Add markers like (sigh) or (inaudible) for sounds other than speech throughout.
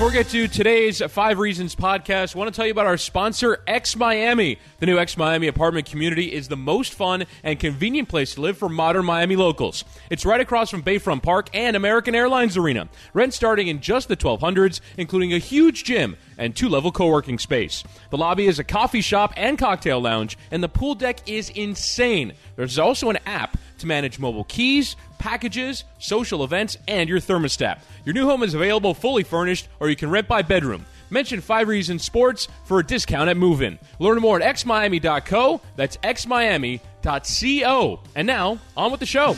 Before we get to today's Five Reasons podcast, I want to tell you about our sponsor, X Miami. The new X Miami apartment community is the most fun and convenient place to live for modern Miami locals. It's right across from Bayfront Park and American Airlines Arena. Rent starting in just the 1200s, including a huge gym and two level co working space. The lobby is a coffee shop and cocktail lounge, and the pool deck is insane. There's also an app to manage mobile keys, packages, social events, and your thermostat. Your new home is available fully furnished, or you can rent by bedroom. Mention 5 Reasons Sports for a discount at move in. Learn more at xmiami.co. That's xmiami.co. And now, on with the show.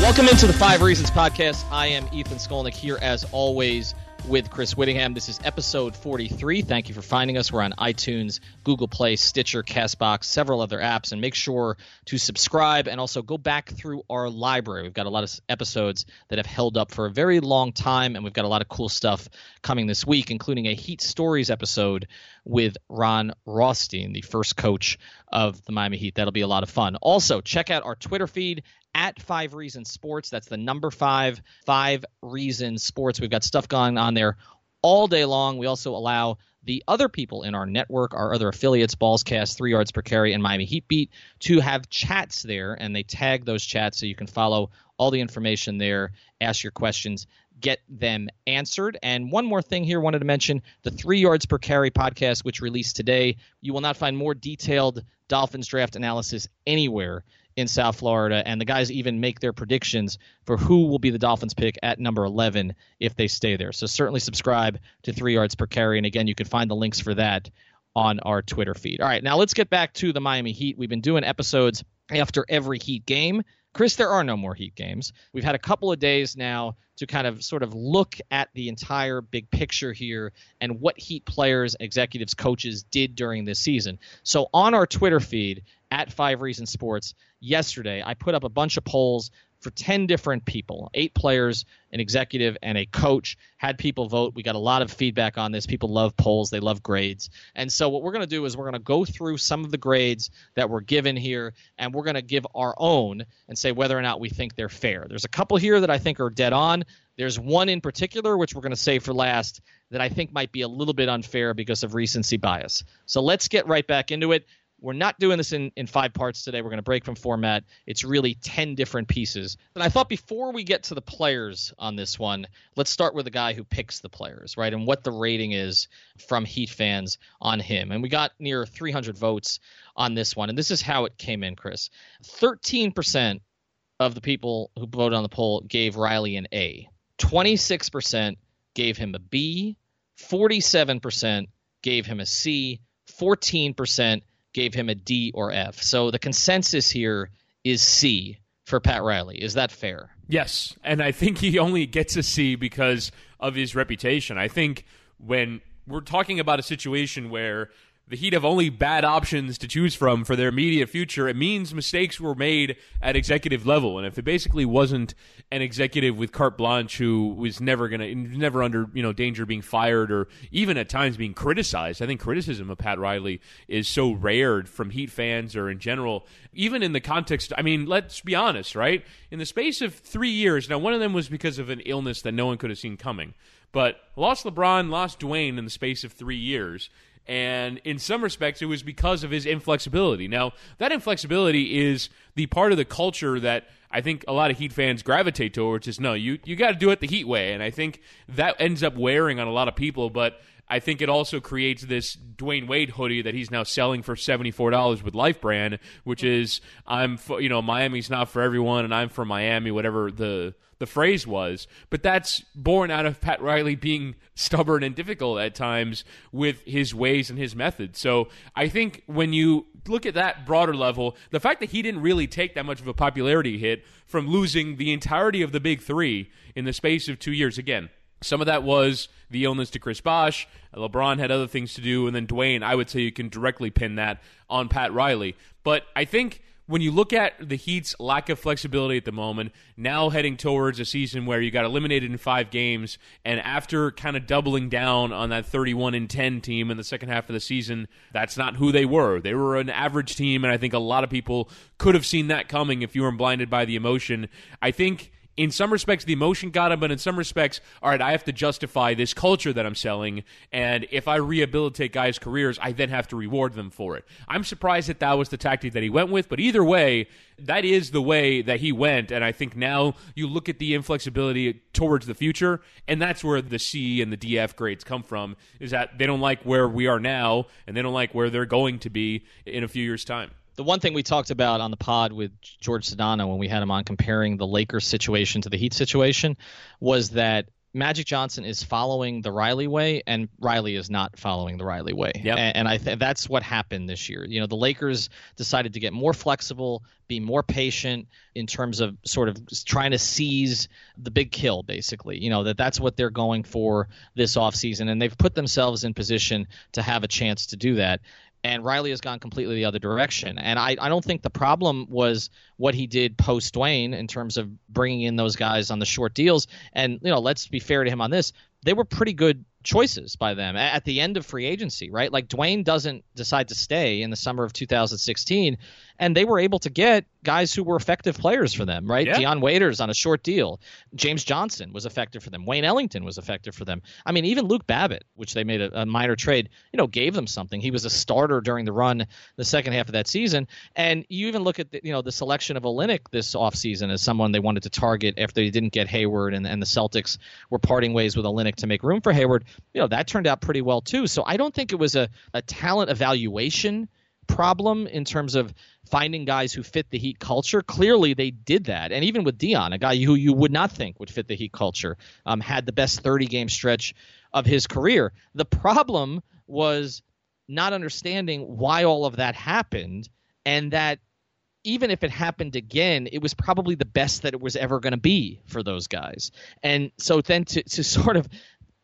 Welcome into the Five Reasons Podcast. I am Ethan Skolnick here as always with Chris Whittingham. This is episode 43. Thank you for finding us. We're on iTunes, Google Play, Stitcher, Castbox, several other apps. And make sure to subscribe and also go back through our library. We've got a lot of episodes that have held up for a very long time, and we've got a lot of cool stuff coming this week, including a Heat Stories episode with Ron Rothstein, the first coach of the Miami Heat. That'll be a lot of fun. Also, check out our Twitter feed at Five Reasons Sports. That's the number five, Five Reasons Sports. We've got stuff going on there all day long. We also allow the other people in our network, our other affiliates, Ballscast, Three Yards Per Carry, and Miami Heat Beat, to have chats there, and they tag those chats so you can follow all the information there, ask your questions, get them answered. And one more thing here, wanted to mention the Three Yards Per Carry podcast, which released today. You will not find more detailed Dolphins draft analysis anywhere in South Florida, and the guys even make their predictions for who will be the Dolphins pick at number 11 if they stay there. So certainly subscribe to Three Yards Per Carry, and again, you can find the links for that on our Twitter feed. All right, now let's get back to the Miami Heat. We've been doing episodes after every Heat game. Chris, there are no more Heat games. We've had a couple of days now to kind of sort of look at the entire big picture here and what Heat players, executives, coaches did during this season. So on our Twitter feed at Five Reasons Sports yesterday, I put up a bunch of polls for 10 different people eight players, an executive, and a coach. Had people vote. We got a lot of feedback on this. People love polls, they love grades. And so, what we're going to do is we're going to go through some of the grades that were given here, and we're going to give our own and say whether or not we think they're fair. There's a couple here that I think are dead on. There's one in particular, which we're going to save for last, that I think might be a little bit unfair because of recency bias. So, let's get right back into it. We're not doing this in, in five parts today. We're going to break from format. It's really 10 different pieces. And I thought before we get to the players on this one, let's start with the guy who picks the players, right? And what the rating is from Heat fans on him. And we got near 300 votes on this one. And this is how it came in, Chris. 13% of the people who voted on the poll gave Riley an A, 26% gave him a B, 47% gave him a C, 14% gave him a D or F. So the consensus here is C for Pat Riley. Is that fair? Yes, and I think he only gets a C because of his reputation. I think when we're talking about a situation where the Heat have only bad options to choose from for their immediate future, it means mistakes were made at executive level. And if it basically wasn't an executive with carte blanche who was never going to, never under you know danger being fired or even at times being criticized, I think criticism of Pat Riley is so rare from Heat fans or in general, even in the context. I mean, let's be honest, right? In the space of three years, now one of them was because of an illness that no one could have seen coming, but lost LeBron, lost Dwyane in the space of three years And in some respects, it was because of his inflexibility. Now, that inflexibility is the part of the culture that I think a lot of Heat fans gravitate towards is no, you, you got to do it the Heat way. And I think that ends up wearing on a lot of people. But I think it also creates this Dwyane Wade hoodie that he's now selling for seventy four dollars with Life Brand, which mm-hmm. is I'm you know Miami's not for everyone and I'm from Miami, whatever the the phrase was. But that's born out of Pat Riley being stubborn and difficult at times with his ways and his methods. So I think when you look at that broader level, the fact that he didn't really take that much of a popularity hit from losing the entirety of the big three in the space of two years again some of that was the illness to Chris Bosh. LeBron had other things to do, and then Dwyane, I would say you can directly pin that on Pat Riley. But I think when you look at the Heat's lack of flexibility at the moment, now heading towards a season where you got eliminated in five games, and after kind of doubling down on that 31 and 10 team in the second half of the season, that's not who they were. They were an average team, and I think a lot of people could have seen that coming if you weren't blinded by the emotion. I think in some respects the emotion got him, but in some respects, all right, I have to justify this culture that I'm selling, and if I rehabilitate guys' careers, I then have to reward them for it. I'm surprised that that was the tactic that he went with, but either way, that is the way that he went, and I think now you look at the inflexibility towards the future, and that's where the C and the DF grades come from, is that they don't like where we are now, and they don't like where they're going to be in a few years' time the one thing we talked about on the pod with George Sedano when we had him on comparing the Lakers situation to the Heat situation was that Magic Johnson is following the Riley way, and Riley is not following the Riley way. Yep. And, and I think that's what happened this year. You know, the Lakers decided to get more flexible, be more patient in terms of sort of trying to seize the big kill, basically. You know, that that's what they're going for this offseason, and they've put themselves in position to have a chance to do that and Riley has gone completely the other direction. And I, I don't think the problem was what he did post Dwyane in terms of bringing in those guys on the short deals. And you know, let's be fair to him on this they were pretty good choices by them at the end of free agency, right? Like Dwyane doesn't decide to stay in the summer of 2016, and they were able to get guys who were effective players for them, right? Yeah. Dion Waiters on a short deal. James Johnson was effective for them. Wayne Ellington was effective for them. I mean, even Luke Babbitt, which they made a, a minor trade, you know, gave them something. He was a starter during the run the second half of that season. And you even look at the, you know the selection of Olynyk this offseason as someone they wanted to target after they didn't get Hayward and, and the Celtics were parting ways with Olynyk to make room for Hayward, you know, that turned out pretty well too. So I don't think it was a, a talent evaluation problem in terms of finding guys who fit the Heat culture. Clearly, they did that. And even with Dion, a guy who you would not think would fit the Heat culture, um, had the best 30 game stretch of his career. The problem was not understanding why all of that happened and that even if it happened again, it was probably the best that it was ever going to be for those guys. And so then to, to (laughs) sort of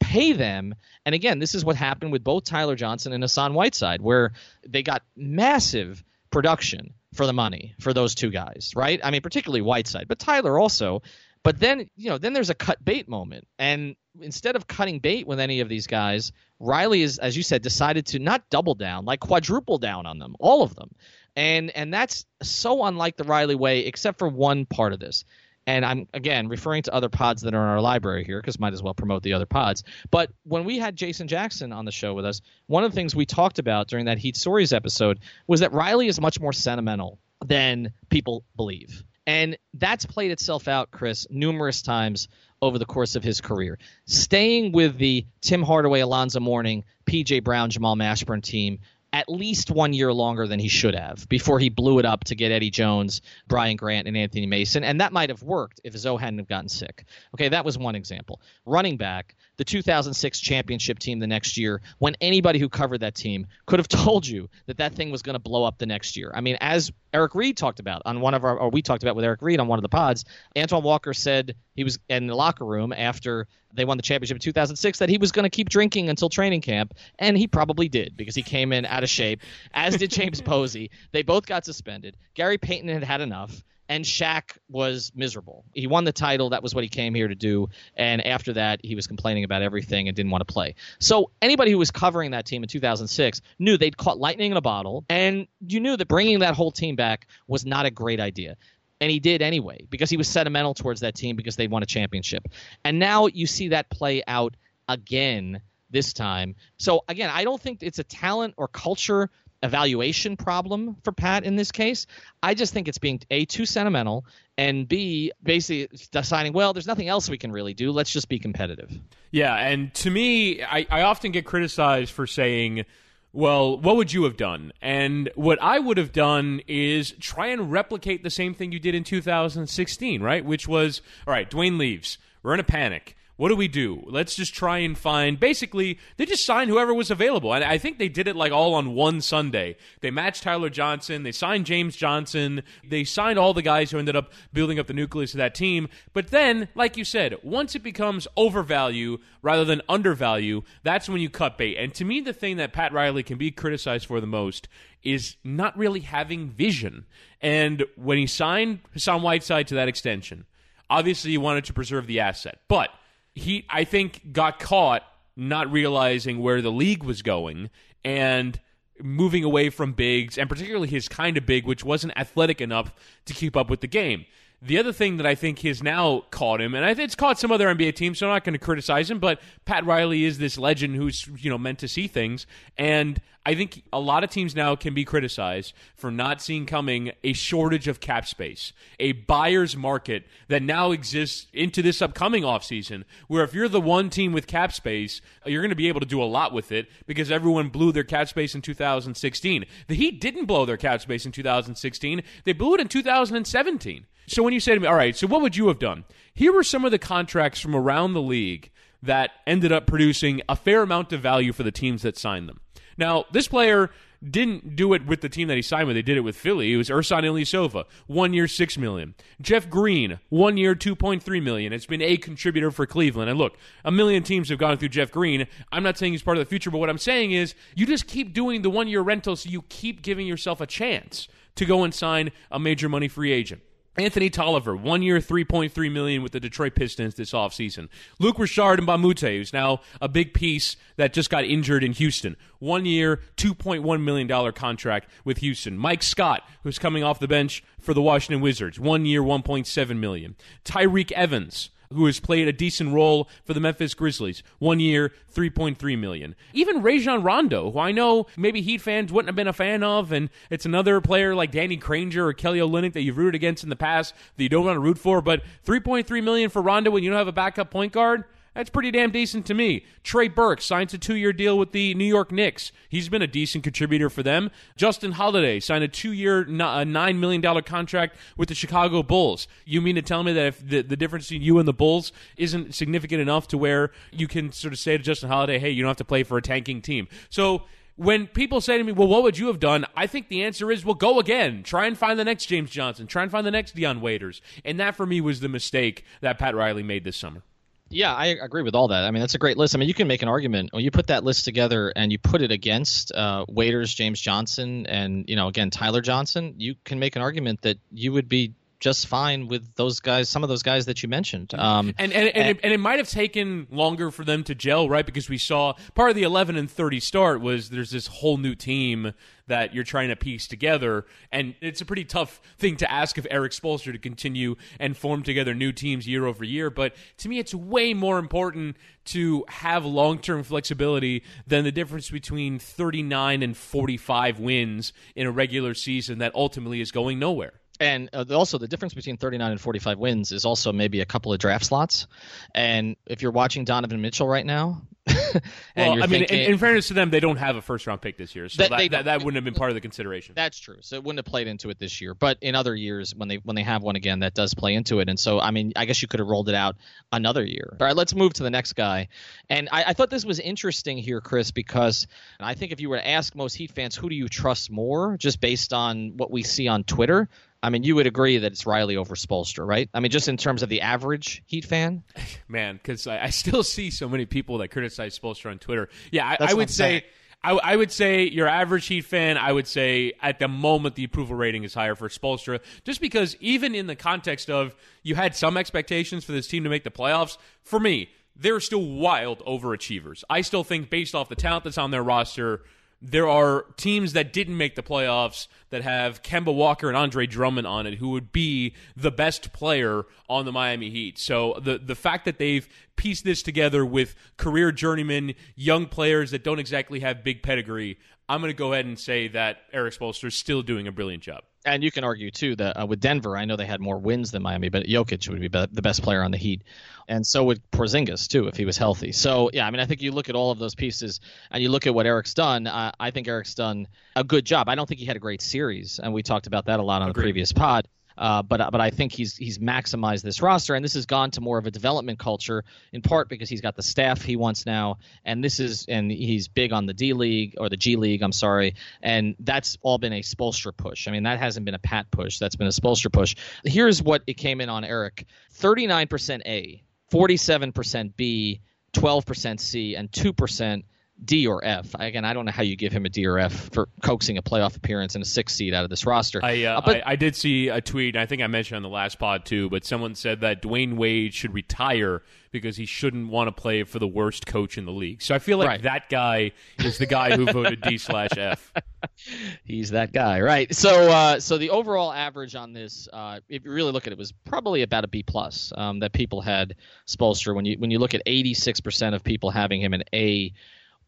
pay them, and again, this is what happened with both Tyler Johnson and Hassan Whiteside, where they got massive production for the money for those two guys, right? I mean, particularly Whiteside, but Tyler also. But then, you know, then there's a cut bait moment. And instead of cutting bait with any of these guys, Riley is, as you said, decided to not double down, like quadruple down on them, all of them and and that's so unlike the Riley way, except for one part of this. And I'm again referring to other pods that are in our library here because might as well promote the other pods. But when we had Jason Jackson on the show with us, one of the things we talked about during that Heat Stories episode was that Riley is much more sentimental than people believe. And that's played itself out, Chris, numerous times over the course of his career. Staying with the Tim Hardaway, Alonzo Mourning, PJ Brown, Jamal Mashburn team at least one year longer than he should have before he blew it up to get Eddie Jones, Brian Grant, and Anthony Mason. And that might have worked if Zo hadn't have gotten sick. Okay, that was one example. Running back, the 2006 championship team the next year, when anybody who covered that team could have (laughs) told you that that thing was going to blow up the next year. I mean, as Eric Reid talked about on one of our, or we talked about with Eric Reid on one of the pods, Antoine Walker said he was in the locker room after they won the championship in 2006 that he was going to keep drinking until training camp, and he probably did because he came in out of shape, as did James (laughs) Posey. They both got suspended. Gary Payton had had enough. And Shaq was miserable. He won the title. That was what he came here to do. And after that, he was complaining about everything and didn't want to play. So anybody who was covering that team in 2006 knew they'd caught lightning in a bottle, and you knew that bringing that whole team back was not a great idea and he did anyway because he was sentimental towards that team because they won a championship. And now you see that play out again this time. So again, I don't think it's a talent or culture evaluation problem for Pat in this case. I just think it's being a too sentimental and b basically deciding well there's nothing else we can really do let's just be competitive. Yeah, and to me I, I often get criticized for saying well, what would you have done? And what I would have done is try and replicate the same thing you did in 2016, right? Which was, all right, dwyane leaves. We're in a panic. What do we do? Let's just try and find. Basically, they just signed whoever was available, and I think they did it like all on one Sunday. They matched Tyler Johnson, they signed James Johnson, they signed all the guys who ended up building up the nucleus of that team. But then, like you said, once it becomes overvalue rather than undervalue, that's when you cut bait. And to me, the thing that Pat Riley can be criticized for the most is not really having vision. And when he signed Hassan Whiteside to that extension, obviously he wanted to preserve the asset, but he I think got caught not realizing where the league was going and moving away from bigs and particularly his kind of big which wasn't athletic enough to keep up with the game. The other thing that I think has now caught him, and it's caught some other NBA teams, so I'm not going to criticize him, but Pat Riley is this legend who's you know meant to see things, and I think a lot of teams now can be criticized for not seeing coming a shortage of cap space, a buyer's market that now exists into this upcoming offseason, where if you're the one team with cap space, you're going to be able to do a lot with it because everyone blew their cap space in 2016. The Heat didn't blow their cap space in 2016, they blew it in 2017. So when you say to me, all right, so what would you have done? Here were some of the contracts from around the league that ended up producing a fair amount of value for the teams that signed them. Now, this player didn't do it with the team that he signed with. They did it with Philly. It was Ersan Ilyasova, one year, six million. Jeff Green, one year, two point three million. It's been a contributor for Cleveland. And look, a million teams have gone through Jeff Green. I'm not saying he's part of the future, but what I'm saying is you just keep doing the one year rental, so you keep giving yourself a chance to go and sign a major money free agent. Anthony Tolliver, one year, three point three million with the Detroit Pistons this offseason. Luc Richard Mbah a Moute, who's now a big piece that just got injured in Houston. One year, two point one million dollar contract with Houston. Mike Scott, who's coming off the bench for the Washington Wizards. One year, one point seven million. Tyreke Evans, who has played a decent role for the Memphis Grizzlies. One year, 3.3 million. Even Rajon Rondo, who I know maybe Heat fans wouldn't have been a fan of, and it's another player like Danny Granger or Kelly Olynyk that you've rooted against in the past that you don't want to root for, but 3.3 million for Rondo when you don't have a backup point guard. That's pretty damn decent to me. Trey Burke signs a two year deal with the New York Knicks. He's been a decent contributor for them. Justin Holiday signed a two year, uh, $9 million contract with the Chicago Bulls. You mean to tell me that if the, the difference between you and the Bulls isn't significant enough to where you can sort of say to Justin Holiday, hey, you don't have to play for a tanking team? So, when people say to me, well, what would you have done? I think the answer is, well, go again. Try and find the next James Johnson. Try and find the next Dion Waiters. And that, for me, was the mistake that Pat Riley made this summer. Yeah, I agree with all that. I mean, that's a great list. I mean, you can make an argument when you put that list together and you put it against uh, Waiters, James Johnson, and you know, again, Tyler Johnson. You can make an argument that you would be just fine with those guys, some of those guys that you mentioned. Um, and and, and, and, it, and, it, might have taken longer for them to gel, right? Because we saw part of the 11 and 30 start was there's this whole new team that you're trying to piece together. And it's a pretty tough thing to ask of Erik Spoelstra to continue and form together new teams year over year. But to me, it's way more important to have long term flexibility than the difference between 39 and 45 wins in a regular season that ultimately is going nowhere and uh, also the difference between 39 and 45 wins is also maybe a couple of draft slots. And if you're watching Donovan Mitchell right now, (laughs) well, I mean, thinking, in, in, fairness to them, they don't have a first round pick this year, so that, that, that, that, wouldn't have been part of the consideration. That's true. So it wouldn't have played into it this year. But in other years, when they when they have one again, that does play into it. And so, I mean, I guess you could have rolled it out another year. All right, let's move to the next guy. And I, I thought this was interesting here, Chris, because I think if you were to ask most Heat fans, who do you trust more, just based on what we see on Twitter, I mean, you would agree that it's Riley over Spoelstra, right? I mean, just in terms of the average Heat fan. (laughs) Man, because I, I, still see so many people that criticize Spoelstra on Twitter. Yeah, I, I would say. I, I, would say your average Heat fan, I would say at the moment the approval rating is higher for Spoelstra, just because even in the context of you had some expectations for this team to make the playoffs. For me, they're still wild overachievers. I still think based off the talent that's on their roster, there are teams that didn't make the playoffs that have Kemba Walker and Andre Drummond on it, who would be the best player on the Miami Heat. So the the fact that they've pieced this together with career journeymen, young players that don't exactly have big pedigree, I'm going to go ahead and say that Erik Spoelstra is still doing a brilliant job. And you can argue too that uh, with Denver, I know they had more wins than Miami, but Jokic would be, be the best player on the Heat, and so would Porzingis too if he was healthy. So yeah, I mean, I think you look at all of those pieces and you look at what Erik's done. Uh, I think Erik's done a good job. I don't think he had a great series, and we talked about that a lot on Agreed. the previous pod. Uh, but but I think he's he's maximized this roster, and this has gone to more of a development culture in part because he's got the staff he wants now, and this is and he's big on the D League or the G League, I'm sorry, and that's all been a Spoelstra push. I mean that hasn't been a Pat push, that's been a Spoelstra push. Here's what it came in on Erik: 39% A, 47% B, 12% C, and 2% D or F. Again, I don't know how you give him a D or F for coaxing a playoff appearance and a six seed out of this roster. I, uh, uh, but, I, I, did see a tweet. I think I mentioned on the last pod too, but someone said that Dwyane Wade should retire because he shouldn't want to play for the worst coach in the league. So I feel like right. that guy is the guy who voted D slash F. (laughs) He's that guy, right? So, uh, so the overall average on this, uh, if you really look at it, was probably about a B plus um, that people had Spoelstra. When you when you look at eighty six percent of people having him an A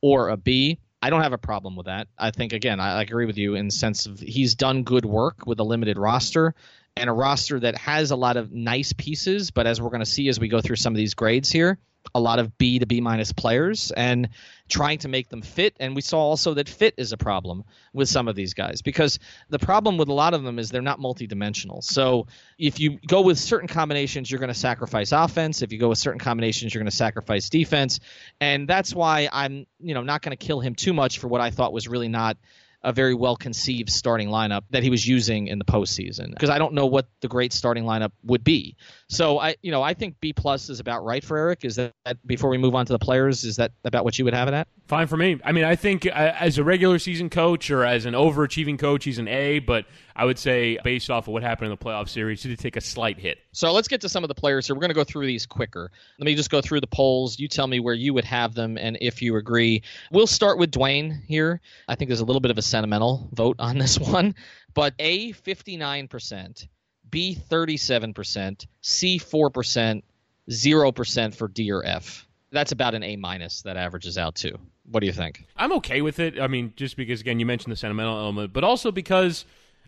or a B. I don't have a problem with that. I think again, I, agree with you in the sense of he's done good work with a limited roster and a roster that has a lot of nice pieces, but as we're going to see as we go through some of these grades here, a lot of B to B minus players and trying to make them fit. And we saw also that fit is a problem with some of these guys because the problem with a lot of them is they're not multidimensional. So if you go with certain combinations, you're going to sacrifice offense. If you go with certain combinations, you're going to sacrifice defense. And that's why I'm, you know, not going to kill him too much for what I thought was really not a very well conceived starting lineup that he was using in the postseason because I don't know what the great starting lineup would be. So I, you know, I think B plus is about right for Erik. Is that before we move on to the players? Is that about what you would have it at? Fine for me. I mean, I think uh, as a regular season coach or as an overachieving coach, he's an A. But I would say, based off of what happened in the playoff series, he did take a slight hit. So let's get to some of the players here. We're going to go through these quicker. Let me just go through the polls. You tell me where you would have them and if you agree. We'll start with Dwyane here. I think there's a little bit of a sentimental vote on this (laughs) one, but A, 59%, B, 37%, C, 4%, 0% for D or F that's about an A minus that averages out to. What do you think? I'm okay with it. I mean, just because again you mentioned the sentimental element, but also because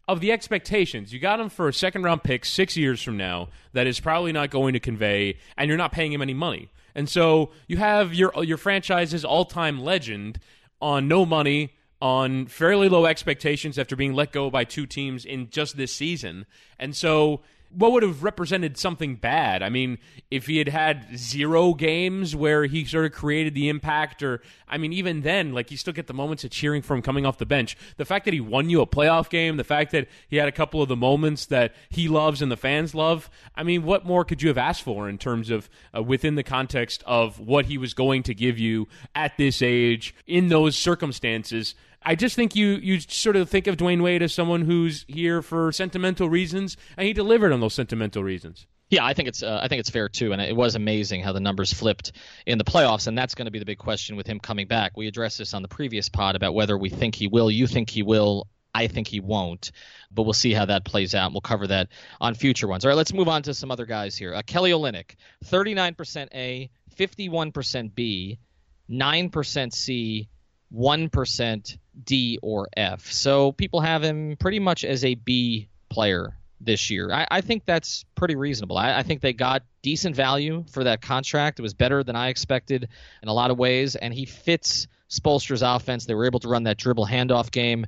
of the expectations. You got him for a second round pick six years from now that is probably not going to convey, and you're not paying him any money. And so you have your your franchise's all time legend on no money, on fairly low expectations after being let go by two teams in just this season. And so what would have represented something bad? I mean, if he had had zero games where he sort of created the impact, or I mean, even then, like you still get the moments of cheering from coming off the bench. The fact that he won you a playoff game, the fact that he had a couple of the moments that he loves and the fans love. I mean, what more could you have asked for in terms of uh, within the context of what he was going to give you at this age in those circumstances? I just think you you sort of think of Dwyane Wade as someone who's here for sentimental reasons, and he delivered on those sentimental reasons. Yeah, I think it's uh, I think it's fair too, and it was amazing how the numbers flipped in the playoffs, and that's going to be the big question with him coming back. We addressed this on the previous pod about whether we think he will. You think he will. I think he won't, but we'll see how that plays out. We'll cover that on future ones. All right, let's move on to some other guys here. Uh, Kelly Olynyk, 39% A, 51% B, 9% C, 1% D or F. So people have him pretty much as a B player this year. I, I think that's pretty reasonable. I, I, think they got decent value for that contract. It was better than I expected in a lot of ways, and he fits Spoelstra's offense. They were able to run that dribble handoff game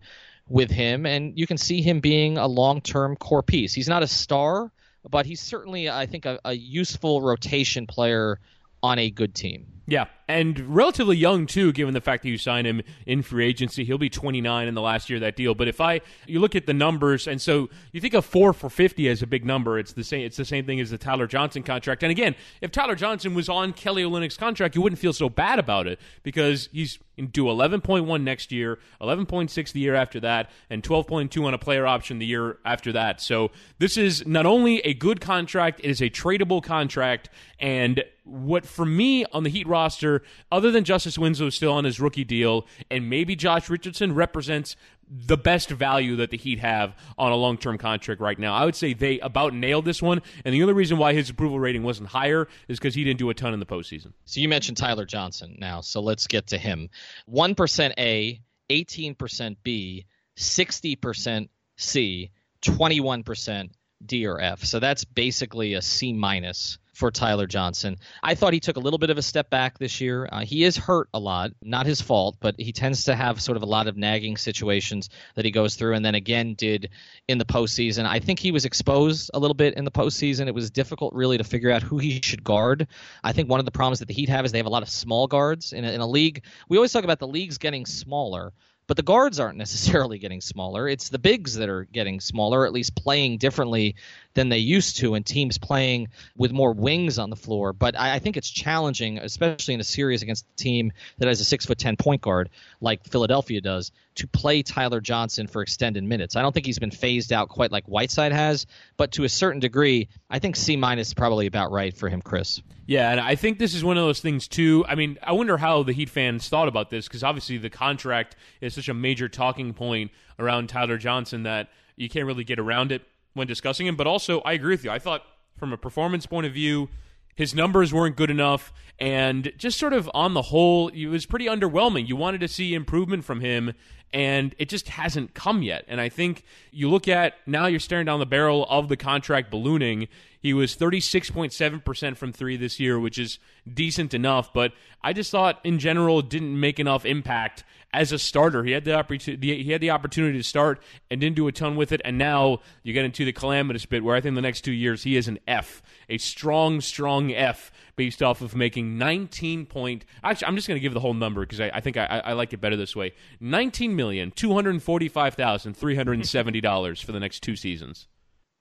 with him, and you can see him being a long term core piece. He's not a star, but he's certainly, I think, a, a useful rotation player on a good team. Yeah, and relatively young too, given the fact that you sign him in free agency. He'll be 29 in the last year of that deal. But if I you look at the numbers, and so you think of four for 50 as a big number, it's the same. It's the same thing as the Tyler Johnson contract. And again, if Tyler Johnson was on Kelly Olynyk's contract, you wouldn't feel so bad about it because he's do 11.1 next year, 11.6 the year after that, and 12.2 on a player option the year after that. So this is not only a good contract, it is a tradable contract. And what for me on the Heat roster roster, other than Justice Winslow still on his rookie deal, and maybe Josh Richardson represents the best value that the Heat have on a long term contract right now. I would say they about nailed this one, and the only reason why his approval rating wasn't higher is because he didn't do a ton in the postseason. So you mentioned Tyler Johnson now, so let's get to him. 1% A, 18% B, 60% C, 21% D or F. So that's basically a C minus for Tyler Johnson. I thought he took a little bit of a step back this year. Uh, he is hurt a lot, not his fault, but he tends to have sort of a lot of nagging situations that he goes through, and then again did in the postseason. I think he was exposed a little bit in the postseason. It was difficult really to figure out who he should guard. I think one of the problems that the Heat have is they have a lot of small guards in a, in a league. We always talk about the leagues getting smaller but the guards aren't necessarily getting smaller. It's the bigs that are getting smaller, at least playing differently than they used to, and teams playing with more wings on the floor. But I, I think it's challenging, especially in a series against a team that has a six foot ten point guard like Philadelphia does, to play Tyler Johnson for extended minutes. I don't think he's been phased out quite like Whiteside has, but to a certain degree, I think C minus is probably about right for him, Chris. Yeah, and I think this is one of those things too. I mean, I wonder how the Heat fans thought about this because obviously the contract is such a major talking point around Tyler Johnson that you can't really get around it when discussing him. But also, I agree with you. I thought from a performance point of view, his numbers weren't good enough, and just sort of on the whole, it was pretty underwhelming. You wanted to see improvement from him, and it just hasn't come yet. And I think you look at now you're staring down the barrel of the contract ballooning. He was 36.7% from three this year, which is decent enough, but I just thought in general didn't make enough impact as a starter. He had the opportunity he had the opportunity to start and didn't do a ton with it. And now you get into the calamitous bit where I think the next two years he is an F, a strong, strong F based off of making 19 point. Actually, I'm just going to give the whole number because I, I, think I, I, like it better this way: 19 million two hundred forty-five thousand three hundred seventy dollars for the next two seasons.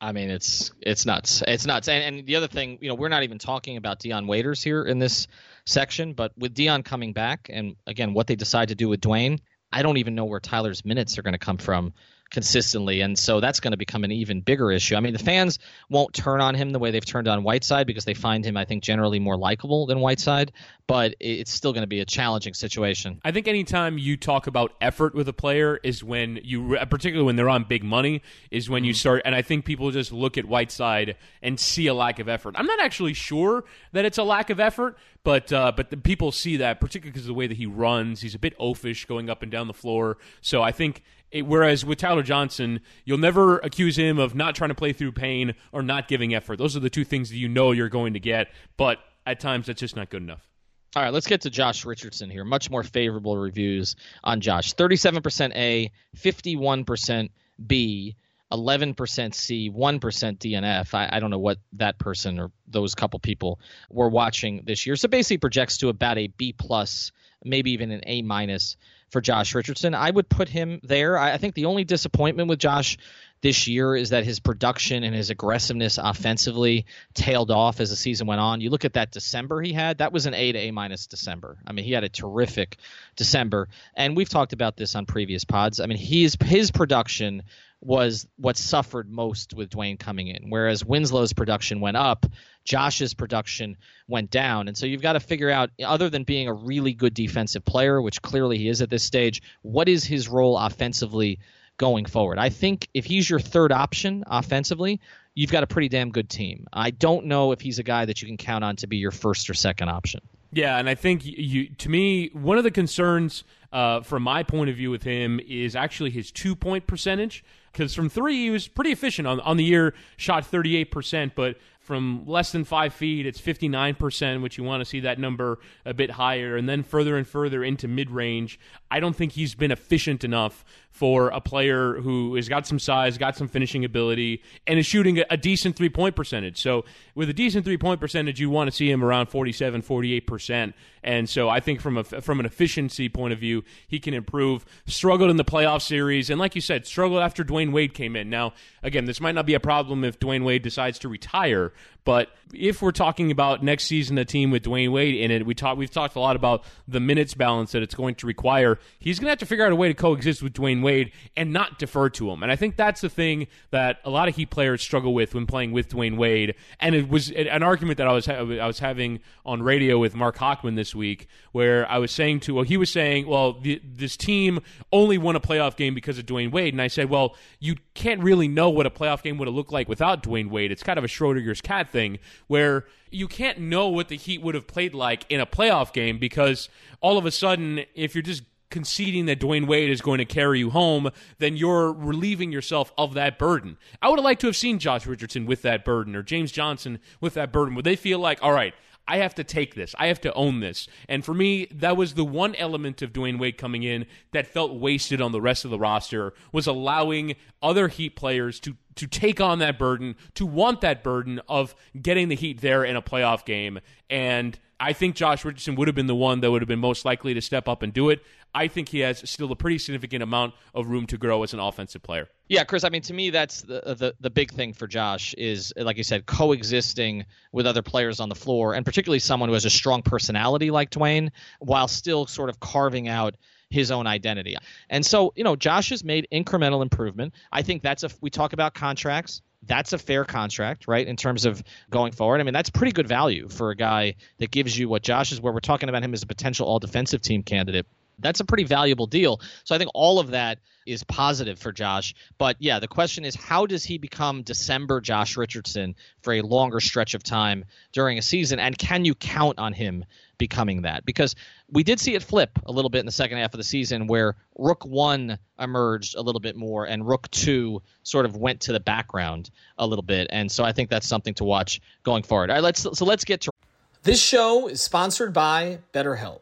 I mean, it's it's nuts. It's nuts. And, and the other thing, you know, we're not even talking about Dion Waiters here in this section, but with Dion coming back, and again, what they decide to do with Dwyane, I don't even know where Tyler's minutes are going to come from consistently. And so that's going to become an even bigger issue. I mean, the fans won't turn on him the way they've turned on Whiteside because they find him, I think, generally more likable than Whiteside, but it's still going to be a challenging situation. I think anytime you talk about effort with a player is when you, particularly when they're on big money, is when you mm-hmm. start. And I think people just look at Whiteside and see a lack of effort. I'm not actually sure that it's a lack of effort, but uh, but the people see that, particularly because of the way that he runs. He's a bit oafish going up and down the floor. So I think it, whereas with Tyler Johnson, you'll never accuse him of not trying to play through pain or not giving effort. Those are the two things that you know you're going to get, but at times that's just not good enough. All right, let's get to Josh Richardson here. Much more favorable reviews on Josh. 37% A, 51% B, 11% C, 1% DNF. I, I, don't know what that person or those couple people were watching this year. So basically projects to about a B plus, maybe even an A minus for Josh Richardson. I would put him there. I, I think the only disappointment with Josh this year is that his production and his aggressiveness offensively tailed off as the season went on. You look at that December he had, that was an A to A minus December. I mean, he had a terrific December. And we've talked about this on previous pods. I mean, his his production was what suffered most with Dwyane coming in. Whereas Winslow's production went up, Josh's production went down. And so you've got to figure out, other than being a really good defensive player, which clearly he is at this stage, what is his role offensively going forward? I think if he's your third option offensively, you've got a pretty damn good team. I don't know if he's a guy that you can count on to be your first or second option. Yeah, and I think you, to me, one of the concerns uh, from my point of view with him is actually his two point percentage. Because from three, he was pretty efficient on, on the year, shot 38%, but from less than five feet, it's 59%, which you want to see that number a bit higher. And then further and further into mid range, I don't think he's been efficient enough for a player who has got some size, got some finishing ability, and is shooting a, decent three point percentage. So, with a decent three point percentage, you want to see him around 47, 48%. And so, I think from, a, from an efficiency point of view, he can improve. Struggled in the playoff series, and like you said, struggled after Dwyane Wade came in. Now, again, this might not be a problem if Dwyane Wade decides to retire, But if we're talking about next season, a team with Dwyane Wade in it, we talk, we've talked a lot about the minutes balance that it's going to require. He's going to have to figure out a way to coexist with Dwyane Wade and not defer to him. And I think that's the thing that a lot of Heat players struggle with when playing with Dwyane Wade. And it was an argument that I was I was having on radio with Marc Hochman this week, where I was saying to well, he was saying, well, the, this team only won a playoff game because of Dwyane Wade, and I said, well, you can't really know what a playoff game would have looked like without Dwyane Wade. It's kind of a Schrodinger's cat thing where you can't know what the Heat would have played like in a playoff game because all of a sudden, if you're just conceding that Dwyane Wade is going to carry you home, then you're relieving yourself of that burden. I would have liked to have seen Josh Richardson with that burden or James Johnson with that burden. Would they feel like, all right, I have to take this. I have to own this. And for me, that was the one element of Dwyane Wade coming in that felt wasted on the rest of the roster was allowing other Heat players to to take on that burden, to want that burden of getting the Heat there in a playoff game. And I think Josh Richardson would have been the one that would have been most likely to step up and do it. I think he has still a pretty significant amount of room to grow as an offensive player. Yeah, Chris. I mean, to me, that's the, the the big thing for Josh is, like you said, coexisting with other players on the floor, and particularly someone who has a strong personality like Dwyane, while still sort of carving out his own identity. And so, you know, Josh has made incremental improvement. I think that's a we talk about contracts. That's a fair contract, right? In terms of going forward. I mean, that's pretty good value for a guy that gives you what Josh is where we're talking about him as a potential all defensive team candidate that's a pretty valuable deal. So I think all of that is positive for Josh. But yeah, the question is how does he become December Josh Richardson for a longer stretch of time during a season? And can you count on him becoming that? Because we did see it flip a little bit in the second half of the season where Rook 1 emerged a little bit more and Rook 2 sort of went to the background a little bit. And so I think that's something to watch going forward. All right, let's so let's get to This show is sponsored by BetterHelp.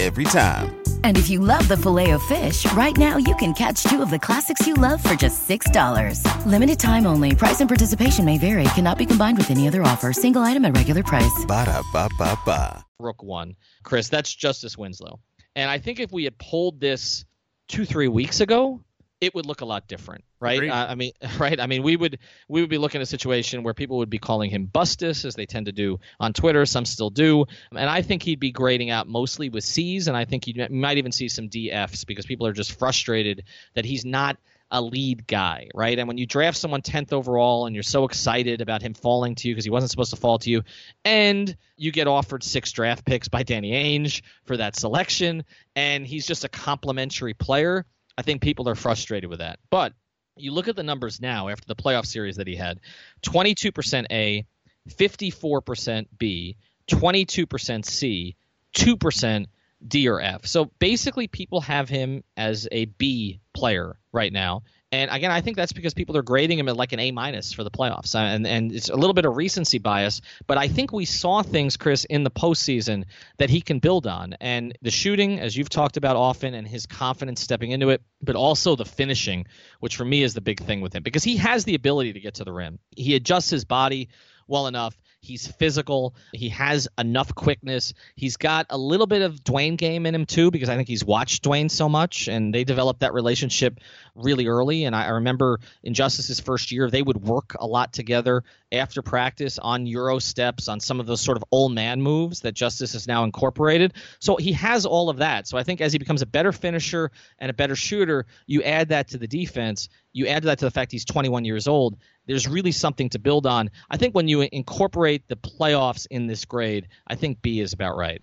every time. And if you love the filet of fish, right now you can catch two of the classics you love for just $6. Limited time only. Price and participation may vary. Cannot be combined with any other offer. Single item at regular price. Ba da ba ba ba. Rook 1. Chris, that's Justice Winslow. And I think if we had pulled this two, three weeks ago, it would look a lot different, right? Uh, I mean, (laughs) right? I mean, we would we would be looking at a situation where people would be calling him Bustus, as they tend to do on Twitter. Some still do, and I think he'd be grading out mostly with C's, and I think you might even see some DFs because people are just frustrated that he's not a lead guy, right? And when you draft someone 10th overall and you're so excited about him falling to you because he wasn't supposed to fall to you, and you get offered six draft picks by Danny Ainge for that selection, and he's just a complimentary player I think people are frustrated with that. But you look at the numbers now after the playoff series that he had 22% A, 54% B, 22% C, 2% D or F. So basically, people have him as a B player right now. And again, I think that's because people are grading him at like an A minus for the playoffs, uh, and and it's a little bit of recency bias. But I think we saw things, Chris, in the postseason that he can build on, and the shooting, as you've talked about often, and his confidence stepping into it, but also the finishing, which for me is the big thing with him because he has the ability to get to the rim. He adjusts his body well enough He's physical. He has enough quickness. He's got a little bit of Dwyane game in him too, because I think he's watched Dwyane so much, and they developed that relationship really early. And I, remember in Justice's first year, they would work a lot together after practice on Euro steps, on some of those sort of old man moves that Justice has now incorporated. So he has all of that. So I think as he becomes a better finisher and a better shooter, you add that to the defense. You add that to the fact he's 21 years old. There's really something to build on. I think when you incorporate the playoffs in this grade, I think B is about right.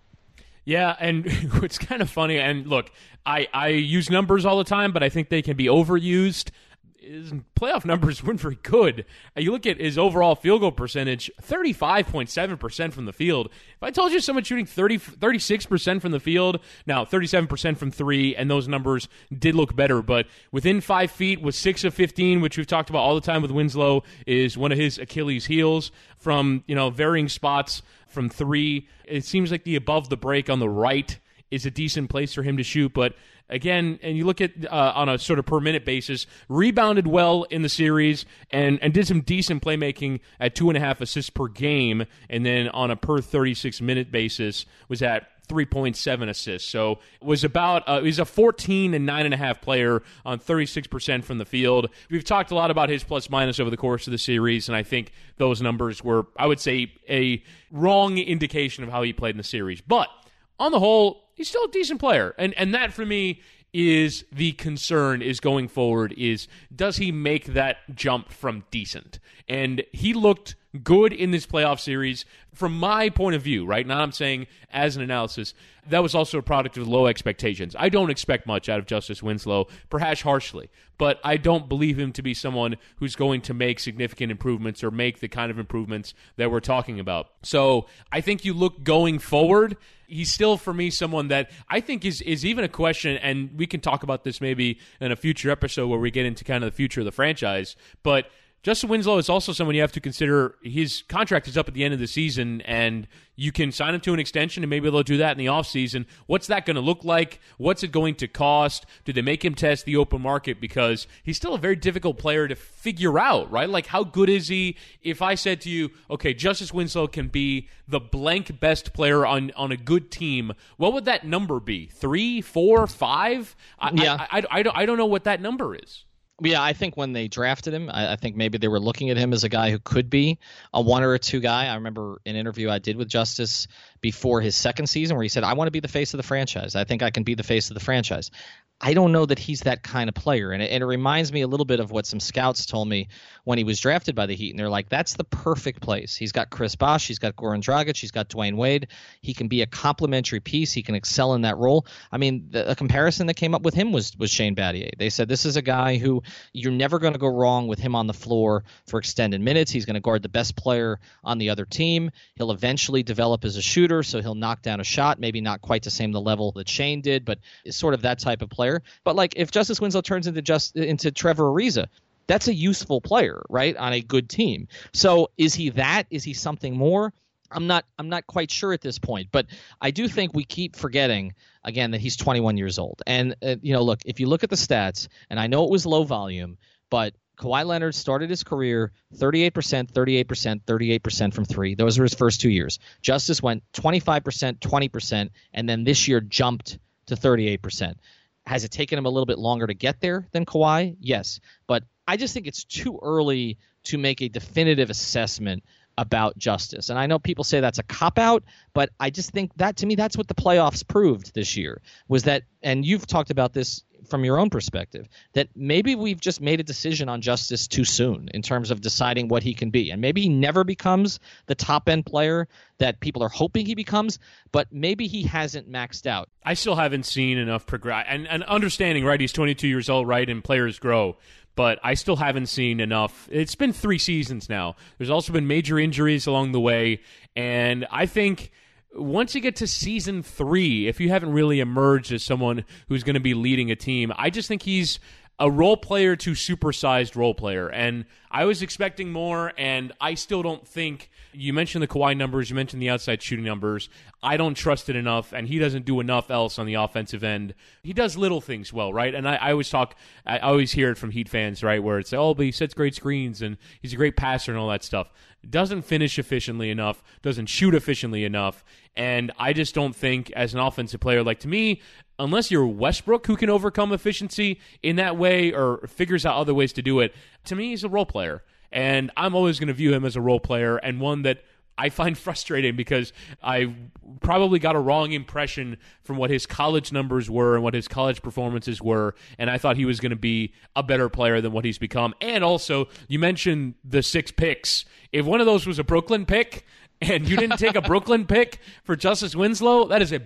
Yeah, and (laughs) it's kind of funny. And look, I, I use numbers all the time, but I think they can be overused his playoff numbers (laughs) weren't very good. Uh, you look at his overall field goal percentage, 35.7% from the field. If I told you someone shooting 30, 36% from the field, now 37% from three, and those numbers did look better, but within five feet was 6 of 15, which we've talked about all the time with Winslow, is one of his Achilles' heels from, you know, varying spots from three. It seems like the above the break on the right is a decent place for him to shoot, but again, and you look at uh, on a sort of per minute basis, rebounded well in the series and and did some decent playmaking at two and a half assists per game, and then on a per thirty six minute basis was at 3.7 assists. So was about uh, he's a 14 and nine and a half player on 36 percent from the field. We've talked a lot about his plus minus over the course of the series, and I think those numbers were I would say a wrong indication of how he played in the series, but on the whole, he's still a decent player. And and that for me is the concern is going forward is does he make that jump from decent? And he looked good in this playoff series from my point of view, right? Now I'm saying as an analysis, that was also a product of low expectations. I don't expect much out of Justice Winslow, perhaps harshly, but I don't believe him to be someone who's going to make significant improvements or make the kind of improvements that we're talking about. So I think you look going forward, he's still for me someone that I think is is even a question, and we can talk about this maybe in a future episode where we get into kind of the future of the franchise, but Justice Winslow is also someone you have to consider. His contract is up at the end of the season, and you can sign him to an extension, and maybe they'll do that in the offseason. What's that going to look like? What's it going to cost? Do they make him test the open market? Because he's still a very difficult player to figure out, right? Like, how good is he? If I said to you, okay, Justice Winslow can be the blank best player on, on a good team, what would that number be? Three, four, five? I, yeah. I, I, I, don't, I don't know what that number is. Yeah, I think when they drafted him, I, I, think maybe they were looking at him as a guy who could be a one or a two guy. I remember an interview I did with Justice before his second season where he said, I want to be the face of the franchise. I think I can be the face of the franchise. I don't know that he's that kind of player. And it, and it, reminds me a little bit of what some scouts told me when he was drafted by the Heat. And they're like, that's the perfect place. He's got Chris Bosh, he's got Goran Dragic, he's got Dwyane Wade. He can be a complementary piece. He can excel in that role. I mean, the, a comparison that came up with him was, was Shane Battier. They said this is a guy who you're never going to go wrong with him on the floor for extended minutes. He's going to guard the best player on the other team. He'll eventually develop as a shooter, so he'll knock down a shot, maybe not quite the same the level that Shane did, but sort of that type of player player. But like if Justice Winslow turns into just into Trevor Ariza, that's a useful player, right, on a good team. So is he that? Is he something more? I'm not I'm not quite sure at this point, but I do think we keep forgetting again that he's 21 years old. And uh, you know, look, if you look at the stats, and I know it was low volume, but Kawhi Leonard started his career 38%, 38%, 38% from three. Those were his first two years. Justice went 25%, 20%, and then this year jumped to 38%. Has it taken him a little bit longer to get there than Kawhi? Yes. But I just think it's too early to make a definitive assessment about justice. And I know people say that's a cop out, but I just think that to me that's what the playoffs proved this year was that and you've talked about this from your own perspective that maybe we've just made a decision on justice too soon in terms of deciding what he can be. And maybe he never becomes the top end player that people are hoping he becomes but maybe he hasn't maxed out. I still haven't seen enough progress and, and understanding right he's 22 years old right and players grow but I still haven't seen enough. It's been three seasons now. There's also been major injuries along the way, and I think once you get to season three, if you haven't really emerged as someone who's going to be leading a team, I just think he's a role player to supersized role player. And I was expecting more, and I still don't think. You mentioned the Kawhi numbers, you mentioned the outside shooting numbers. I don't trust it enough, and he doesn't do enough else on the offensive end. He does little things well, right? And I, I always talk, I always hear it from Heat fans, right, where it's, oh, but he sets great screens, and he's a great passer and all that stuff. Doesn't finish efficiently enough, doesn't shoot efficiently enough, and I just don't think, as an offensive player, like to me, unless you're Westbrook who can overcome efficiency in that way or figures out other ways to do it, to me, he's a role player. And I'm always going to view him as a role player and one that I find (laughs) frustrating because I probably got a wrong impression from what his college numbers were and what his college performances were, and I thought he was going to be a better player than what he's become. And also, you mentioned the six picks. If one of those was a Brooklyn pick, and you didn't take a Brooklyn pick for Justice Winslow, that is a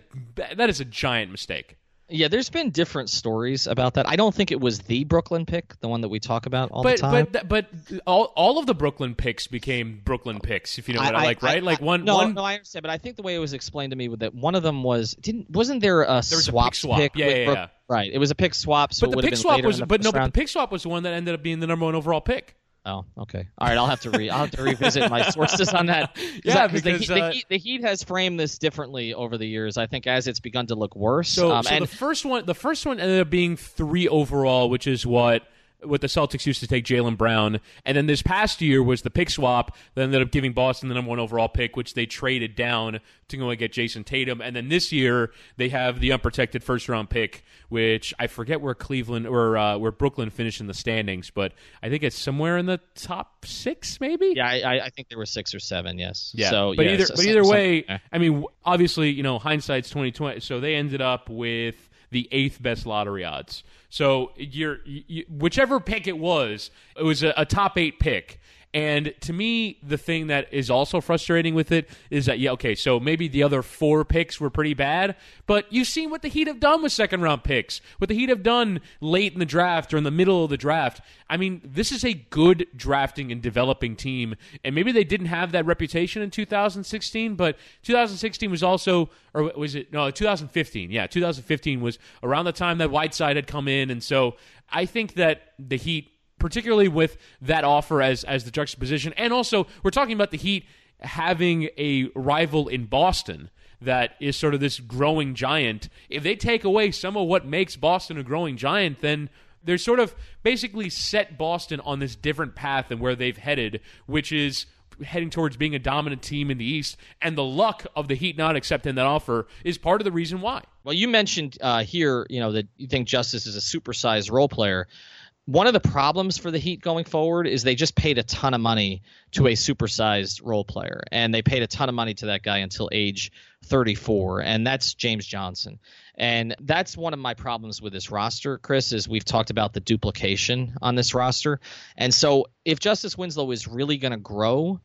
that is a giant mistake. Yeah, there's been different stories about that. I don't think it was the Brooklyn pick, the one that we talk about all but, the time. But but all, all of the Brooklyn picks became Brooklyn picks, if you know what I, I like, right? I, like one no, one. No, I understand, but I think the way it was explained to me was that one of them was didn't wasn't there a there was swap a pick swap? pick? yeah, yeah, Brook- yeah. Right, it was a pick swap. So But the pick swap was but no, but the pick swap was the one that ended up being the number one overall pick. Oh, okay. All right, I'll have to re I'll have to revisit my (laughs) sources on that. Yeah, the, because, Heat, the, uh, Heat, the Heat has framed this differently over the years. I think as it's begun to look worse. So, um, so and the first one, the first one ended up being three overall, which is what what the Celtics used to take Jaylen Brown, and then this past year was the pick swap that ended up giving Boston the number one overall pick, which they traded down to go and get Jayson Tatum, and then this year they have the unprotected first round pick, which I forget where Cleveland or uh, where Brooklyn finished in the standings, but I think it's somewhere in the top six, maybe. yeah, I, I- think there were six or seven. Yes. Yeah, So, but yeah, either so- but either some- way, yeah. I mean, obviously, you know, hindsight's twenty twenty. So they ended up with the eighth best lottery odds. So you're you, whichever pick it was, it was a, a top eight pick. And to me, the thing that is also frustrating with it is that yeah, okay, so maybe the other four picks were pretty bad, but you've seen what the Heat have done with second round picks, what the Heat have done late in the draft or in the middle of the draft. I mean, this is a good drafting and developing team, and maybe they didn't have that reputation in 2016, but 2016 was also, or was it no 2015? Yeah, 2015 was around the time that Whiteside had come in, and so I think that the Heat particularly with that offer as as the juxtaposition, and also we're talking about the Heat having a rival in Boston that is sort of this growing giant. If they take away some of what makes Boston a growing giant, then they're sort of basically set Boston on this different path than where they've headed, which is heading towards being a dominant team in the East. And the luck of the Heat not accepting that offer is part of the reason why. Well, you mentioned uh, here, you know, that you think Justice is a supersized role player. One of the problems for the Heat going forward is they just paid a ton of money to a supersized role player, and they paid a ton of money to that guy until age 34, and that's James Johnson. And that's one of my problems with this roster, Chris, is we've talked about the duplication on this roster. And so if Justice Winslow is really going to grow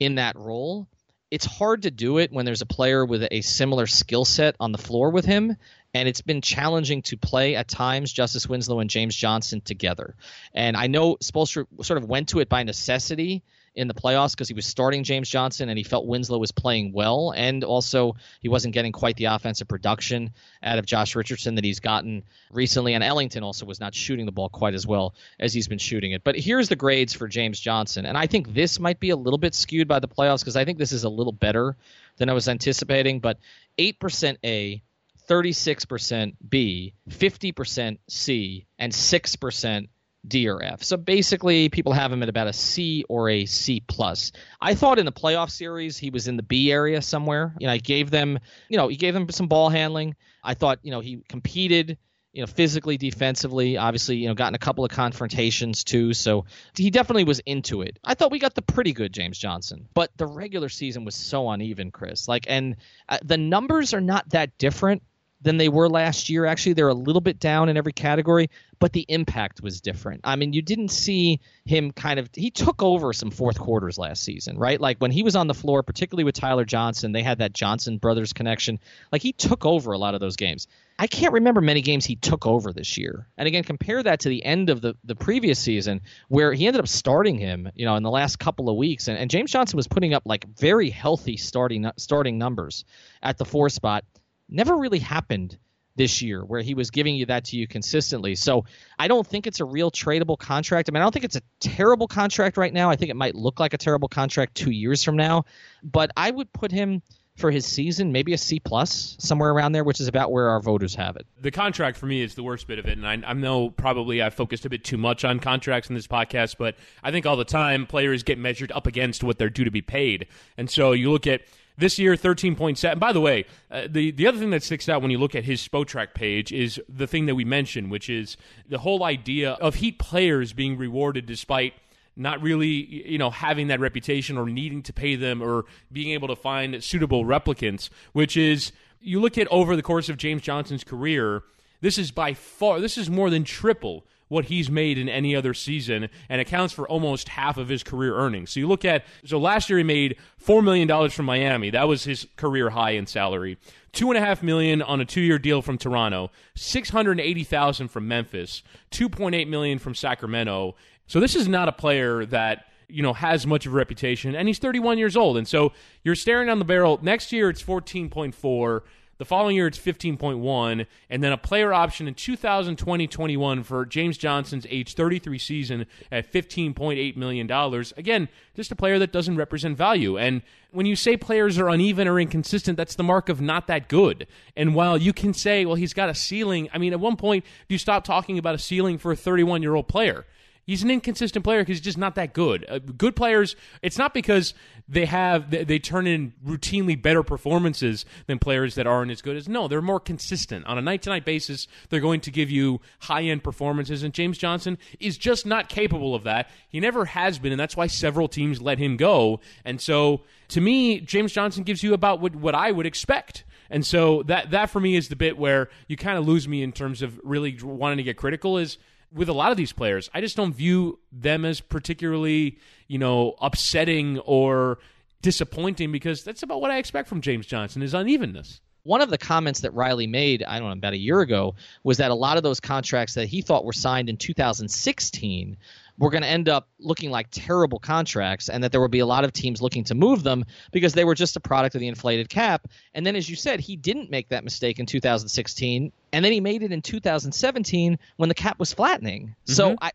in that role, it's hard to do it when there's a player with a similar skill set on the floor with him. And it's been challenging to play at times Justice Winslow and James Johnson together. And I know Spoelstra sort of went to it by necessity in the playoffs because he was starting James Johnson and he felt Winslow was playing well. And also, he wasn't getting quite the offensive production out of Josh Richardson that he's gotten recently. And Ellington also was not shooting the ball quite as well as he's been shooting it. But here's the grades for James Johnson. And I think this might be a little bit skewed by the playoffs because I think this is a little better than I was anticipating. But 8% A. 36% B, 50% C, and 6% D or F. So basically, people have him at about a C or a C plus. I thought in the playoff series he was in the B area somewhere. You know, I gave them, you know, he gave them some ball handling. I thought, you know, he competed, you know, physically, defensively. Obviously, you know, gotten a couple of confrontations too. So he definitely was into it. I thought we got the pretty good James Johnson, but the regular season was so uneven, Chris. Like, and uh, the numbers are not that different than they were last year. Actually, they're a little bit down in every category, but the impact was different. I mean, you didn't see him kind of he took over some fourth quarters last season, right? Like when he was on the floor, particularly with Tyler Johnson, they had that Johnson brothers connection. Like he took over a lot of those games. I can't remember many games he took over this year. And again, compare that to the end of the, the previous season where he ended up starting him, you know, in the last couple of weeks. And, and James Johnson was putting up like very healthy starting starting numbers at the four spot never really happened this year, where he was giving you that to you consistently. So I don't think it's a real tradable contract. I mean, I don't think it's a terrible contract right now. I think it might look like a terrible contract two years from now, but I would put him for his season, maybe a C plus, somewhere around there, which is about where our voters have it. The contract for me is the worst bit of it, and I, I know probably I focused a bit too much on contracts in this podcast, but I think all the time players get measured up against what they're due to be paid, and so you look at this year, 13.7. By the way, uh, the, the other thing that sticks out when you look at his Spotrac page is the thing that we mentioned, which is the whole idea of Heat players being rewarded despite not really, you know, having that reputation or needing to pay them or being able to find suitable replicants, which is you look at over the course of James Johnson's career, this is by far this is more than triple what he's made in any other season and accounts for almost half of his career earnings. So you look at so last year he made four million dollars from Miami. That was his career high in salary. Two and a half million on a two-year deal from Toronto. Six hundred eighty thousand from Memphis. Two point eight million from Sacramento. So this is not a player that you know has much of a reputation, and he's 31 years old. And so you're staring down the barrel. Next year it's 14.4. The following year, it's 15.1, and then a player option in 2020-21 for James Johnson's age 33 season at 15.8 million dollars. Again, just a player that doesn't represent value. And when you say players are uneven or inconsistent, that's the mark of not that good. And while you can say, well, he's got a ceiling, I mean, at one point, do you stop talking about a ceiling for a 31 year old player. He's an inconsistent player because he's just not that good. Uh, good players, it's not because they have they, they, turn in routinely better performances than players that aren't as good as. No, they're more consistent on a night to night basis. They're going to give you high end performances, and James Johnson is just not capable of that. He never has been, and that's why several teams let him go. And so, to me, James Johnson gives you about what what I would expect. And so that that for me is the bit where you kind of lose me in terms of really wanting to get critical is with a lot of these players, I just don't view them as particularly, you know, upsetting or disappointing because that's about what I expect from James Johnson is unevenness. One of the comments that Riley made, I don't know, about a year ago, was that a lot of those contracts that he thought were signed in 2016 were going to end up looking like terrible contracts and that there would be a lot of teams looking to move them because they were just a product of the inflated cap. And then, as you said, he didn't make that mistake in 2016. And then he made it in 2017 when the cap was flattening. Mm-hmm. So I,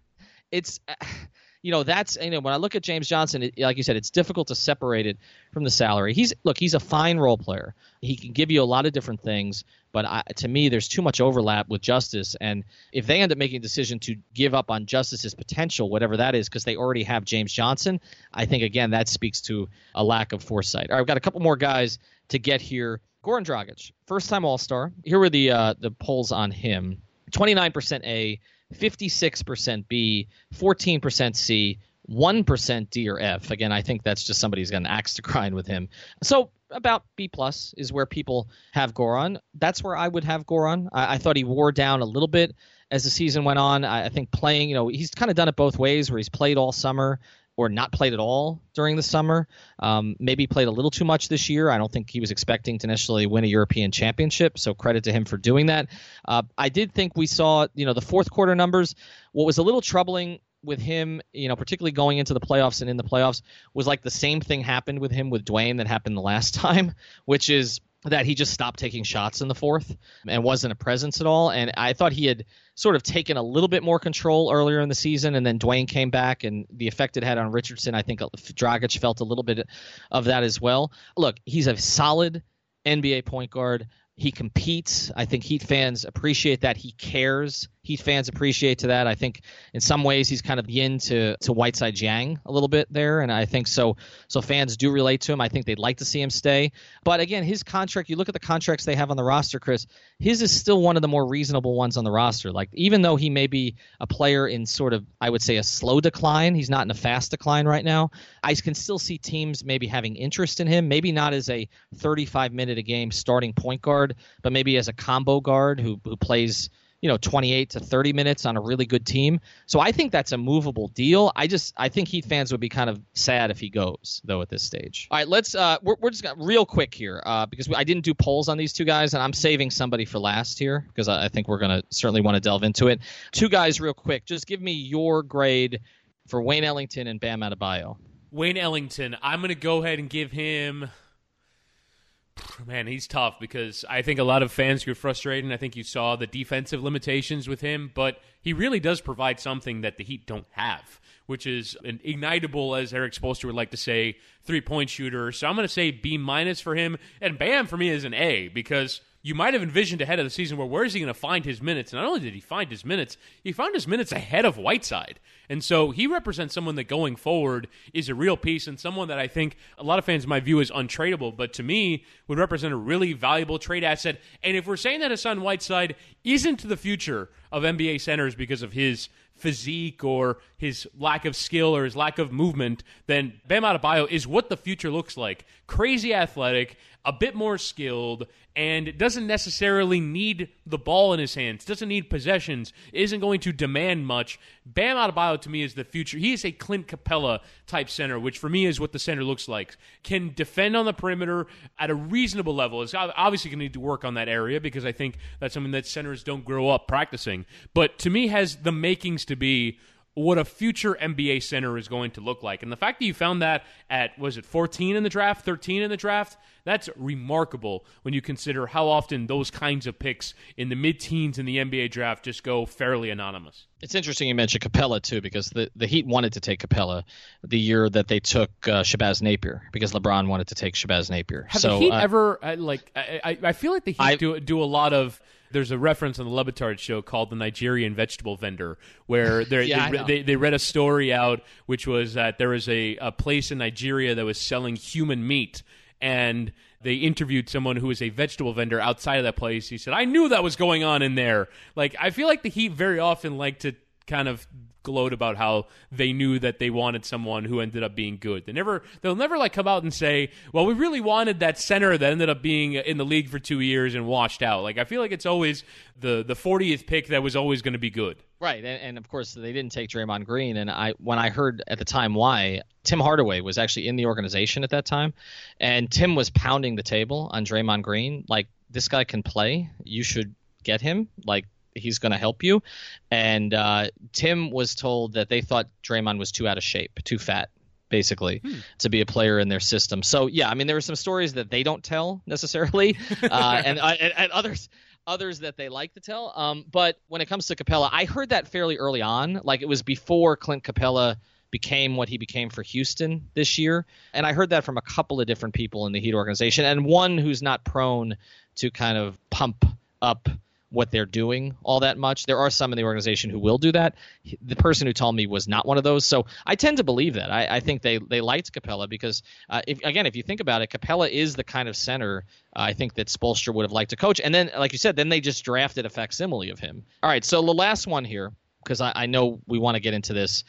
it's. You know that's you know when I look at James Johnson, it, like you said, it's difficult to separate it from the salary. He's look, he's a fine role player. He can give you a lot of different things, but I, to me, there's too much overlap with Justice. And if they end up making a decision to give up on Justice's potential, whatever that is, because they already have James Johnson, I think again that speaks to a lack of foresight. All right, I've got a couple more guys to get here. Goran Dragic, first time All Star. Here were the uh, the polls on him: 29% A, 56% B, 14% C, 1% D or F. Again, I think that's just somebody who's got an axe to grind with him. So about B plus is where people have Goran. That's where I would have Goran. I, I thought he wore down a little bit as the season went on. I, I think playing, you know, he's kind of done it both ways, where he's played all summer or not played at all during the summer. Um, maybe played a little too much this year. I don't think he was expecting to necessarily win a European championship, so credit to him for doing that. Uh, I did think we saw, you know, the fourth quarter numbers. What was a little troubling with him, you know, particularly going into the playoffs and in the playoffs, was like the same thing happened with him with Dwyane that happened the last (laughs) time, which is that he just stopped taking shots in the fourth and wasn't a presence at all. And I thought he had sort of taken a little bit more control earlier in the season, and then Dwyane came back, and the effect it had on Richardson, I think uh, Dragic felt a little bit of that as well. Look, he's a solid NBA point guard. He competes. I think Heat fans appreciate that. He cares. Heat fans appreciate to that. I think in some ways he's kind of yin to to Whiteside Yang a little bit there, and I think so. So fans do relate to him. I think they'd like to see him stay. But again, his contract. You look at the contracts they have on the roster, Chris. His is still one of the more reasonable ones on the roster. Like even though he may be a player in sort of I would say a slow decline, he's not in a fast decline right now. I can still see teams maybe having interest in him. Maybe not as a 35 minute a game starting point guard, but maybe as a combo guard who who plays you know 28 to 30 minutes on a really good team. So I think that's a movable deal. I just I think Heat fans would be kind of sad if he goes though at this stage. All right, let's uh we're, we're just got real quick here uh because I didn't do polls on these two guys and I'm saving somebody for last here because I, I think we're gonna certainly want to delve into it. Two guys real quick. Just give me your grade for Wayne Ellington and Bam Adebayo. Wayne Ellington, I'm gonna go ahead and give him Man, he's tough because I think a lot of fans get frustrated. And I think you saw the defensive limitations with him, but he really does provide something that the Heat don't have, which is an ignitable, as Erik Spoelstra would like to say, three point shooter. So I'm going to say B minus for him, and Bam for me is an A because you might have envisioned ahead of the season where where is he going to find his minutes? Not only did he find his minutes, he found his minutes ahead of Whiteside. And so he represents someone that going forward is a real piece and someone that I think a lot of fans might view as untradeable, but to me would represent a really valuable trade asset. And if we're saying that Hassan Whiteside isn't the future of NBA centers because of his physique or his lack of skill or his lack of movement, then Bam Adebayo is what the future looks like. Crazy athletic, a bit more skilled, and doesn't necessarily need the ball in his hands, doesn't need possessions, isn't going to demand much. Bam Adebayo to me is the future. He is a Clint Capela type center, which for me is what the center looks like. Can defend on the perimeter at a reasonable level. Is obviously going to need to work on that area because I think that's something that centers don't grow up practicing. But to me, has the makings to be what a future NBA center is going to look like. And the fact that you found that at, was it 14 in the draft, 13 in the draft, that's remarkable when you consider how often those kinds of picks in the mid teens in the NBA draft just go fairly anonymous. It's interesting you mentioned Capela, too, because the, the Heat wanted to take Capela the year that they took uh, Shabazz Napier, because LeBron wanted to take Shabazz Napier. Have so, the Heat uh, ever uh, like? I, I feel like the Heat I- do do a lot of. There's a reference on the Le Batard show called the Nigerian vegetable vendor, where (laughs) Yeah, they, they they read a story out, which was that there was a, a place in Nigeria that was selling human meat, and they interviewed someone who was a vegetable vendor outside of that place. He said, "I knew that was going on in there." Like I feel like the Heat very often like to kind of gloat about how they knew that they wanted someone who ended up being good. They never they'll never like come out and say, "Well, we really wanted that center that ended up being in the league for 2 years and washed out." Like I feel like it's always the the 40th pick that was always going to be good. Right, and, and of course they didn't take Draymond Green. And I, when I heard at the time why, Tim Hardaway was actually in the organization at that time, and Tim was pounding the table on Draymond Green, like this guy can play. You should get him. Like he's going to help you. And uh, Tim was told that they thought Draymond was too out of shape, too fat. Basically, to be a player in their system. So yeah, I mean, there were some stories that they don't tell necessarily, (laughs) uh, and, uh, and and others others that they like to tell. Um, but when it comes to Capela, I heard that fairly early on. Like it was before Clint Capela became what he became for Houston this year. And I heard that from a couple of different people in the Heat organization, and one who's not prone to kind of pump up what they're doing all that much. There are some in the organization who will do that. The person who told me was not one of those. So I tend to believe that. I, I think they, they liked Capela because, uh, if, again, if you think about it, Capela is the kind of center uh, I think that Spoelstra would have liked to coach. And then, like you said, then they just drafted a facsimile of him. All right, so the last one here, because I, I know we want to get into this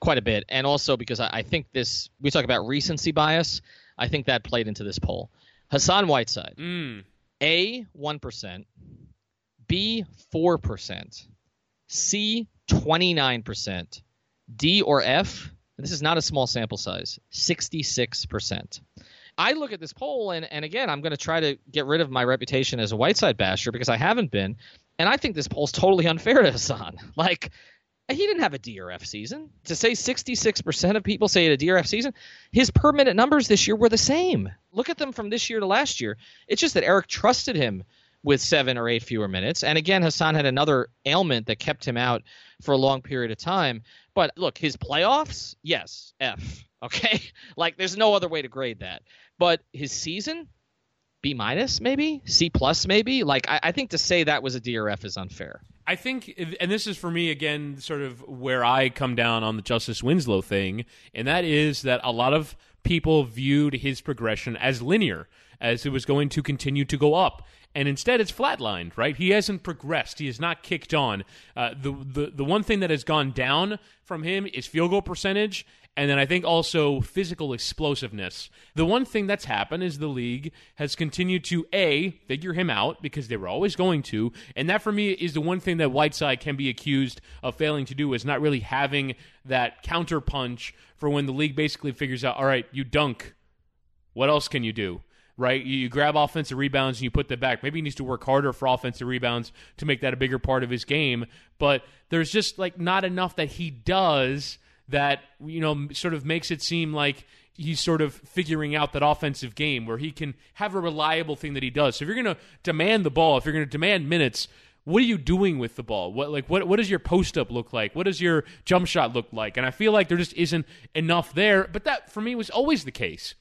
quite a bit, and also because I, I think this, we talk about recency bias, I think that played into this poll. Hassan Whiteside, A, 1%. B, 4%, C, 29%, D or F, this is not a small sample size, 66%. I look at this poll, and, and again, I'm going to try to get rid of my reputation as a Whiteside basher because I haven't been. And I think this poll's totally unfair to Hassan. (laughs) Like, he didn't have a DRF season. To say 66% of people say it a DRF season, his per minute numbers this year were the same. Look at them from this year to last year. It's just that Erik trusted him with seven or eight fewer minutes. And again, Hassan had another ailment that kept him out for a long period of time. But look, his playoffs, yes, F. (laughs) Okay, like there's no other way to grade that. But his season, B minus maybe, C plus maybe. Like I, I think to say that was a DRF is unfair. I think, and this is for me again, sort of where I come down on the Justice Winslow thing, and that is that a lot of people viewed his progression as linear, as it was going to continue to go up. And instead, it's flatlined, right? He hasn't progressed. He has not kicked on. Uh, the, the the one thing that has gone down from him is field goal percentage, and then I think also physical explosiveness. The one thing that's happened is the league has continued to a figure him out because they were always going to, and that for me is the one thing that Whiteside can be accused of failing to do is not really having that counter punch for when the league basically figures out, all right, you dunk, what else can you do? Right, you, grab offensive rebounds and you put them back. Maybe he needs to work harder for offensive rebounds to make that a bigger part of his game. But there's just like not enough that he does that you know sort of makes it seem like he's sort of figuring out that offensive game where he can have a reliable thing that he does. So if you're going to demand the ball, if you're going to demand minutes, what are you doing with the ball? What like what what does your post up look like? What does your jump shot look like? And I feel like there just isn't enough there. But that for me was always the case.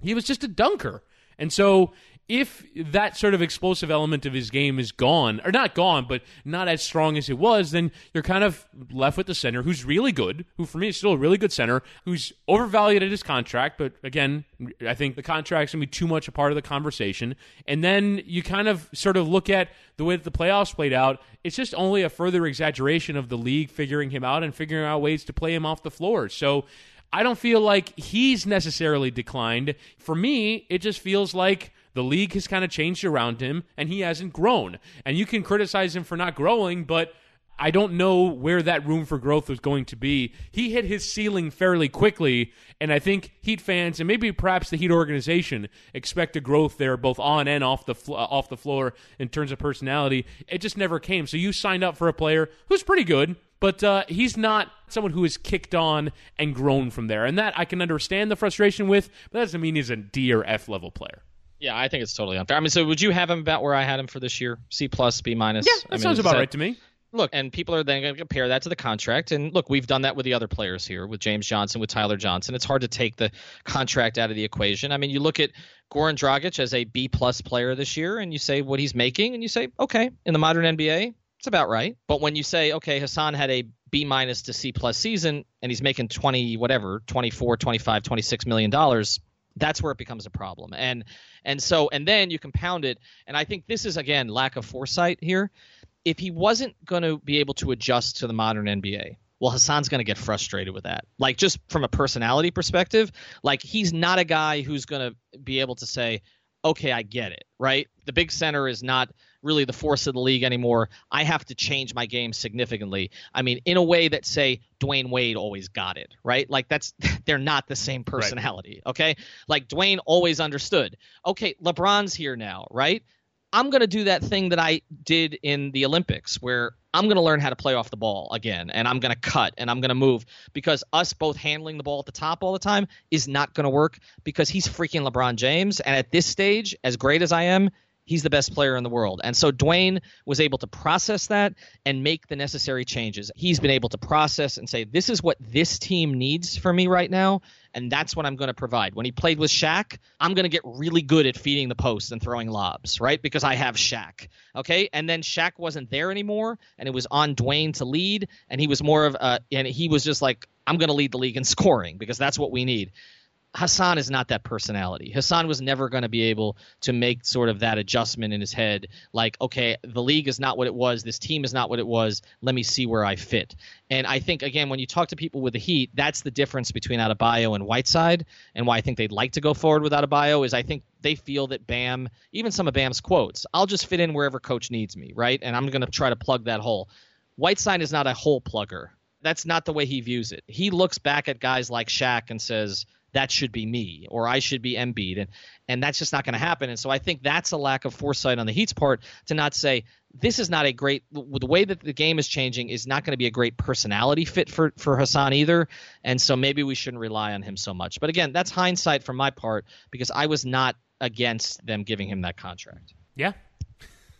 He was just a dunker. And so if that sort of explosive element of his game is gone, or not gone, but not as strong as it was, then you're kind of left with the center who's really good, who for me is still a really good center, who's overvalued at his contract. But again, I think the contract's going to be too much a part of the conversation. And then you kind of sort of look at the way that the playoffs played out. It's just only a further exaggeration of the league figuring him out and figuring out ways to play him off the floor. So I don't feel like he's necessarily declined. For me, it just feels like the league has kind of changed around him and he hasn't grown. And you can criticize him for not growing, but I don't know where that room for growth was going to be. He hit his ceiling fairly quickly, and I think Heat fans and maybe perhaps the Heat organization expect a growth there, both on and off the fl- off the floor in terms of personality. It just never came. So you signed up for a player who's pretty good, but uh, he's not someone who has kicked on and grown from there. And that I can understand the frustration with, but that doesn't mean he's a D or F level player. Yeah, I think it's totally unfair. I mean, so would you have him about where I had him for this year? C plus, B minus. Yeah, that I mean, sounds about that- right to me. Look, and people are then going to compare that to the contract. And look, we've done that with the other players here, with James Johnson, with Tyler Johnson. It's hard to take the contract out of the equation. I mean, you look at Goran Dragic as a B plus player this year, and you say what he's making, and you say, okay, in the modern NBA, it's about right. But when you say, okay, Hassan had a B minus to C plus season, and he's making 20, whatever, 24, 25, 26 million dollars, that's where it becomes a problem. And and so and then you compound it, and I think this is again lack of foresight here if he wasn't going to be able to adjust to the modern NBA, well, Hassan's going to get frustrated with that. Like, just from a personality perspective, like, he's not a guy who's going to be able to say, okay, I get it, right? The big center is not really the force of the league anymore. I have to change my game significantly. I mean, in a way that, say, Dwyane Wade always got it, right? Like, that's, (laughs) they're not the same personality, okay? Like, Dwyane always understood, okay, LeBron's here now, right? I'm going to do that thing that I did in the Olympics where I'm going to learn how to play off the ball again and I'm going to cut and I'm going to move because us both handling the ball at the top all the time is not going to work because he's freaking LeBron James. And at this stage, as great as I am, he's the best player in the world. And so Dwyane was able to process that and make the necessary changes. He's been able to process and say, this is what this team needs for me right now. And that's what I'm going to provide. When he played with Shaq, I'm going to get really good at feeding the post and throwing lobs, right? Because I have Shaq. Okay. And then Shaq wasn't there anymore. And it was on Dwyane to lead. And he was more of a, and he was just like, I'm going to lead the league in (laughs) scoring because that's what we need. Hassan is not that personality. Hassan was never going to be able to make sort of that adjustment in his head, like, okay, the league is not what it was, this team is not what it was. Let me see where I fit. And I think again, when you talk to people with the Heat, that's the difference between Adebayo and Whiteside, and why I think they'd like to go forward with Adebayo is I think they feel that Bam, even some of Bam's quotes, I'll just fit in wherever coach needs me, right? And I'm going to try to plug that hole. Whiteside is not a hole plugger. That's not the way he views it. He looks back at guys like Shaq and says, that should be me or I should be Embiid. And and that's just not going to happen. And so I think that's a lack of foresight on the Heat's part to not say this is not a great the way that the game is changing is not going to be a great personality fit for for Hassan either. And so maybe we shouldn't rely on him so much. But again that's hindsight from my part because I was not against them giving him that contract. Yeah.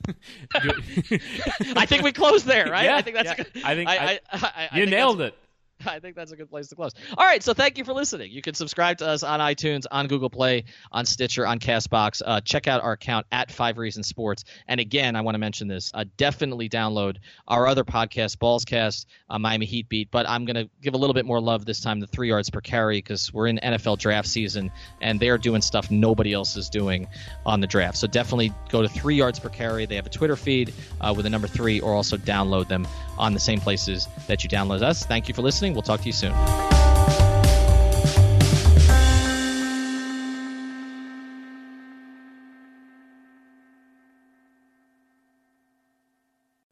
(laughs) I think we closed there right? (laughs) Yeah, I think that's yeah. good, I think I, I- I, I, you nailed it. (laughs) I think that's a good place to close. All right, so thank you for listening. You can subscribe to us on iTunes, on Google Play, on Stitcher, on Castbox. Uh, check out our account at Five Reasons Sports. And again, I want to mention this: uh, definitely download our other podcast, Ballscast, uh, Miami Heat Beat. But I'm going to give a little bit more love this time to Three Yards Per Carry because we're in NFL draft season and they are doing stuff nobody else is doing on the draft. So definitely go to Three Yards Per Carry. They have a Twitter feed uh, with the number three, or also download them on the same places that you download us. Thank you for listening. We'll talk to you soon.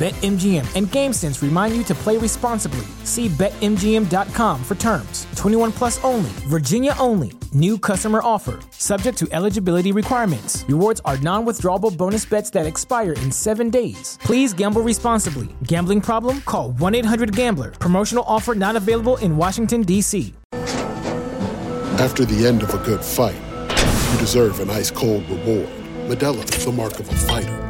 BetMGM and GameSense remind you to play responsibly. See BetMGM.com for terms. 21 plus only, Virginia only. New customer offer. Subject to eligibility requirements. Rewards are non withdrawable bonus bets that expire in seven days. Please gamble responsibly. Gambling problem? Call 1 800 Gambler. Promotional offer not available in Washington, D.C. After the end of a good fight, you deserve an ice cold reward. Modelo the mark of a fighter.